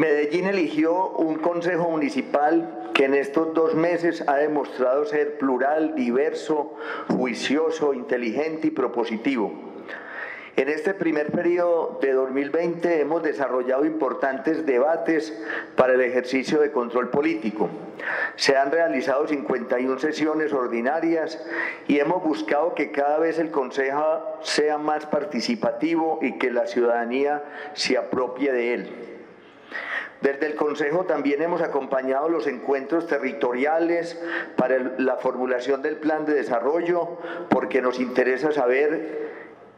Medellín eligió un consejo municipal que en estos dos meses ha demostrado ser plural, diverso, juicioso, inteligente y propositivo. En este primer periodo de 2020 hemos desarrollado importantes debates para el ejercicio de control político. Se han realizado 51 sesiones ordinarias y hemos buscado que cada vez el Consejo sea más participativo y que la ciudadanía se apropie de él. Desde el Consejo también hemos acompañado los encuentros territoriales para la formulación del plan de desarrollo porque nos interesa saber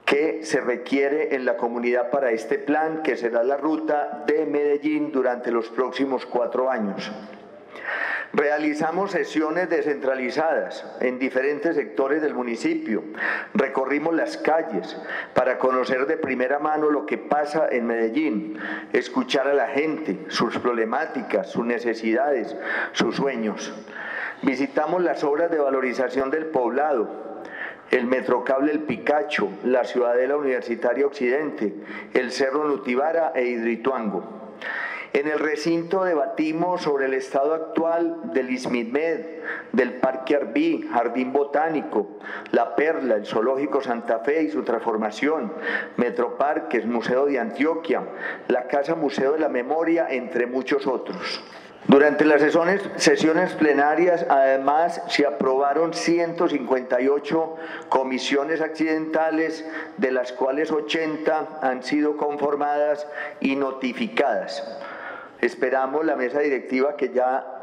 qué se requiere en la comunidad para este plan que será la ruta de Medellín durante los próximos cuatro años. Realizamos sesiones descentralizadas en diferentes sectores del municipio. Recorrimos las calles para conocer de primera mano lo que pasa en Medellín, escuchar a la gente, sus problemáticas, sus necesidades, sus sueños. Visitamos las obras de valorización del poblado, el Metrocable El Picacho, la Ciudadela Universitaria Occidente, el Cerro Nutibara e Hidrituango. En el recinto debatimos sobre el estado actual del ISMIDMED, del Parque Arbí, Jardín Botánico, La Perla, el Zoológico Santa Fe y su transformación, Metroparques, Museo de Antioquia, la Casa Museo de la Memoria, entre muchos otros. Durante las sesiones, sesiones, plenarias, además, se aprobaron 158 comisiones accidentales, de las cuales 80 han sido conformadas y notificadas. Esperamos la mesa directiva que ya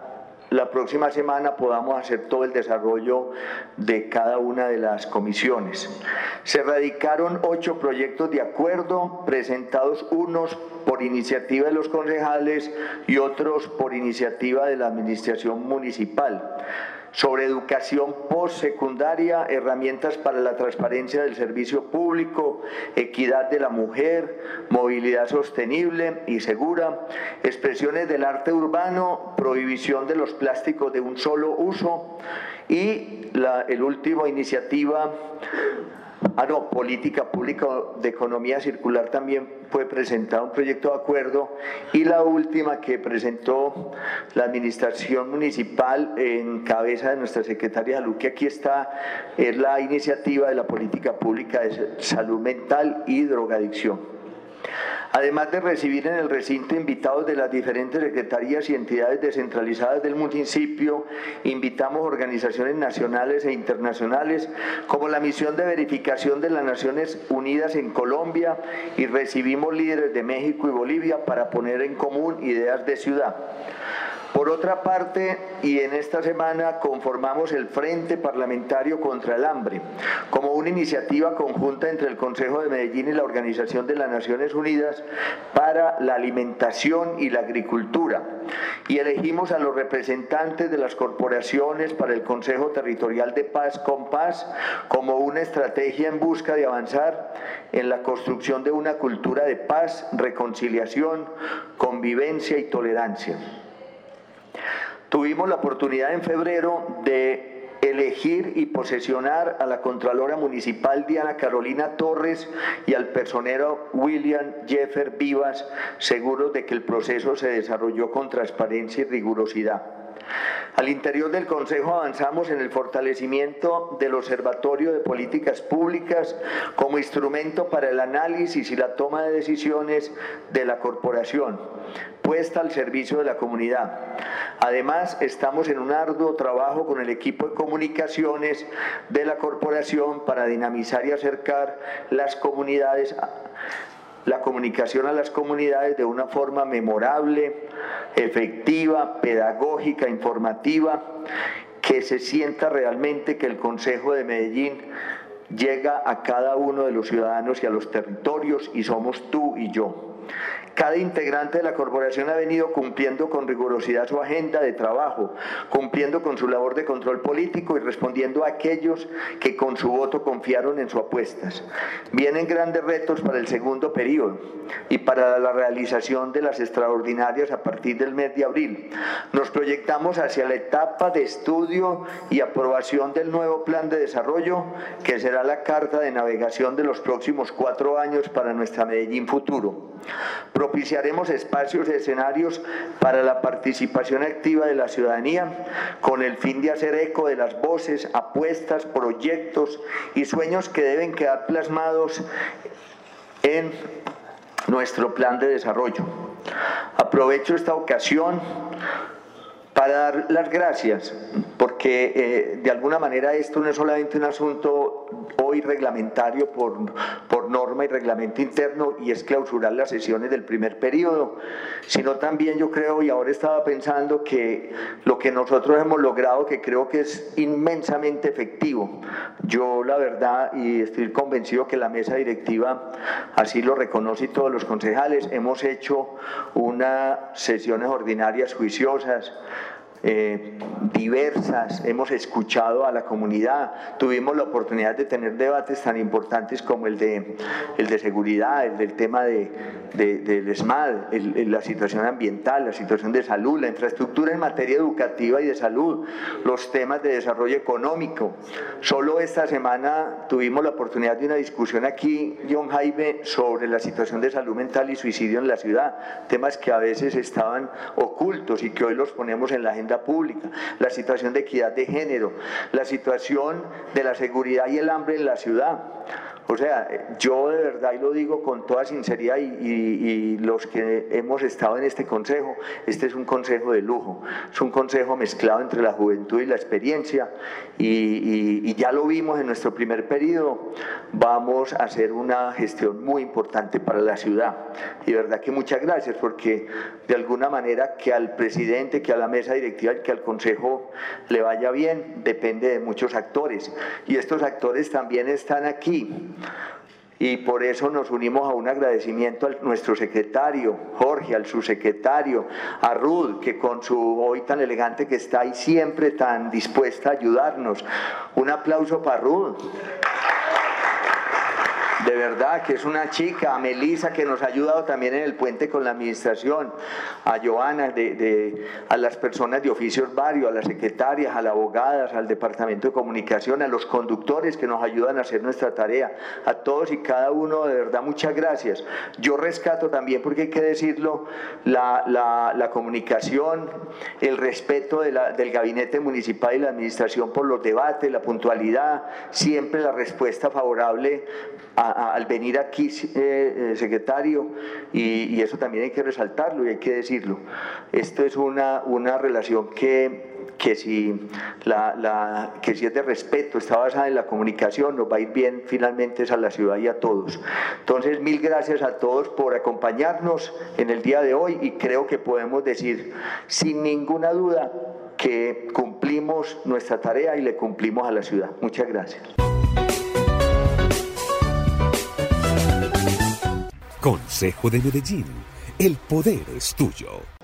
la próxima semana podamos hacer todo el desarrollo de cada una de las comisiones. Se radicaron ocho proyectos de acuerdo, presentados unos por iniciativa de los concejales y otros por iniciativa de la Administración Municipal sobre educación postsecundaria, herramientas para la transparencia del servicio público, equidad de la mujer, movilidad sostenible y segura, expresiones del arte urbano, prohibición de los plásticos de un solo uso y la el último iniciativa Ah, no, política pública de economía circular también fue presentado un proyecto de acuerdo y la última que presentó la administración municipal en cabeza de nuestra secretaria de salud, que aquí está, es la iniciativa de la política pública de salud mental y drogadicción. Además de recibir en el recinto invitados de las diferentes secretarías y entidades descentralizadas del municipio, invitamos organizaciones nacionales e internacionales como la misión de verificación de las Naciones Unidas en Colombia y recibimos líderes de México y Bolivia para poner en común ideas de ciudad. Por otra parte, y en esta semana conformamos el Frente Parlamentario contra el Hambre, como una iniciativa conjunta entre el Consejo de Medellín y la Organización de las Naciones Unidas para la Alimentación y la Agricultura. Y elegimos a los representantes de las corporaciones para el Consejo Territorial de Paz con Paz como una estrategia en busca de avanzar en la construcción de una cultura de paz, reconciliación, convivencia y tolerancia. Tuvimos la oportunidad en febrero de elegir y posesionar a la Contralora Municipal Diana Carolina Torres y al personero William Jeffer Vivas, seguros de que el proceso se desarrolló con transparencia y rigurosidad. Al interior del Consejo avanzamos en el fortalecimiento del Observatorio de Políticas Públicas como instrumento para el análisis y la toma de decisiones de la corporación, puesta al servicio de la comunidad. Además, estamos en un arduo trabajo con el equipo de comunicaciones de la corporación para dinamizar y acercar las comunidades la comunicación a las comunidades de una forma memorable, efectiva, pedagógica, informativa, que se sienta realmente que el Consejo de Medellín llega a cada uno de los ciudadanos y a los territorios y somos tú y yo. Cada integrante de la corporación ha venido cumpliendo con rigurosidad su agenda de trabajo, cumpliendo con su labor de control político y respondiendo a aquellos que con su voto confiaron en sus apuestas. Vienen grandes retos para el segundo periodo y para la realización de las extraordinarias a partir del mes de abril. Nos proyectamos hacia la etapa de estudio y aprobación del nuevo plan de desarrollo que será la carta de navegación de los próximos cuatro años para nuestra Medellín futuro. Propiciaremos espacios y escenarios para la participación activa de la ciudadanía con el fin de hacer eco de las voces, apuestas, proyectos y sueños que deben quedar plasmados en nuestro plan de desarrollo. Aprovecho esta ocasión para dar las gracias, porque eh, de alguna manera esto no es solamente un asunto hoy reglamentario por, norma y reglamento interno y es clausurar las sesiones del primer periodo, sino también yo creo, y ahora estaba pensando que lo que nosotros hemos logrado, que creo que es inmensamente efectivo, yo la verdad, y estoy convencido que la mesa directiva así lo reconoce y todos los concejales, hemos hecho unas sesiones ordinarias juiciosas, eh, diversas, hemos escuchado a la comunidad, tuvimos la oportunidad de tener debates tan importantes como el de, el de seguridad, el del tema de, del SMAD, la situación ambiental, la situación de salud, la infraestructura en materia educativa y de salud, los temas de desarrollo económico. Solo esta semana tuvimos la oportunidad de una discusión aquí, John Jaime, sobre la situación de salud mental y suicidio en la ciudad, temas que a veces estaban ocultos y que hoy los ponemos en la agenda pública, la situación de equidad de género, la situación de la seguridad y el hambre en la ciudad. O sea, yo de verdad, y lo digo con toda sinceridad, y, los que hemos estado en este consejo, este es un consejo de lujo, es un consejo mezclado entre la juventud y la experiencia, y, ya lo vimos en nuestro primer periodo, vamos a hacer una gestión muy importante para la ciudad. Y de verdad que muchas gracias, porque de alguna manera que al presidente, que a la mesa directiva, que al consejo le vaya bien, depende de muchos actores, y estos actores también están aquí y por eso nos unimos a un agradecimiento a nuestro secretario, Jorge, al subsecretario, a Ruth, que con su hoy tan elegante que está y siempre tan dispuesta a ayudarnos. Un aplauso para Ruth de verdad que es una chica, a Melisa que nos ha ayudado también en el puente con la administración, a Joana, de, a las personas de oficios varios, a las secretarias, a las abogadas, al departamento de comunicación, a los conductores que nos ayudan a hacer nuestra tarea, a todos y cada uno, de verdad muchas gracias. Yo rescato también, porque hay que decirlo, la, la, comunicación, el respeto del gabinete municipal y la administración por los debates, la puntualidad, siempre la respuesta favorable al venir aquí, eh, eh, secretario, y, eso también hay que resaltarlo y hay que decirlo. Esto es una, una relación que que si, la, que si es de respeto, está basada en la comunicación, nos va a ir bien finalmente a la ciudad y a todos. Entonces, mil gracias a todos por acompañarnos en el día de hoy y creo que podemos decir sin ninguna duda que cumplimos nuestra tarea y le cumplimos a la ciudad. Muchas gracias. Consejo de Medellín. El poder es tuyo.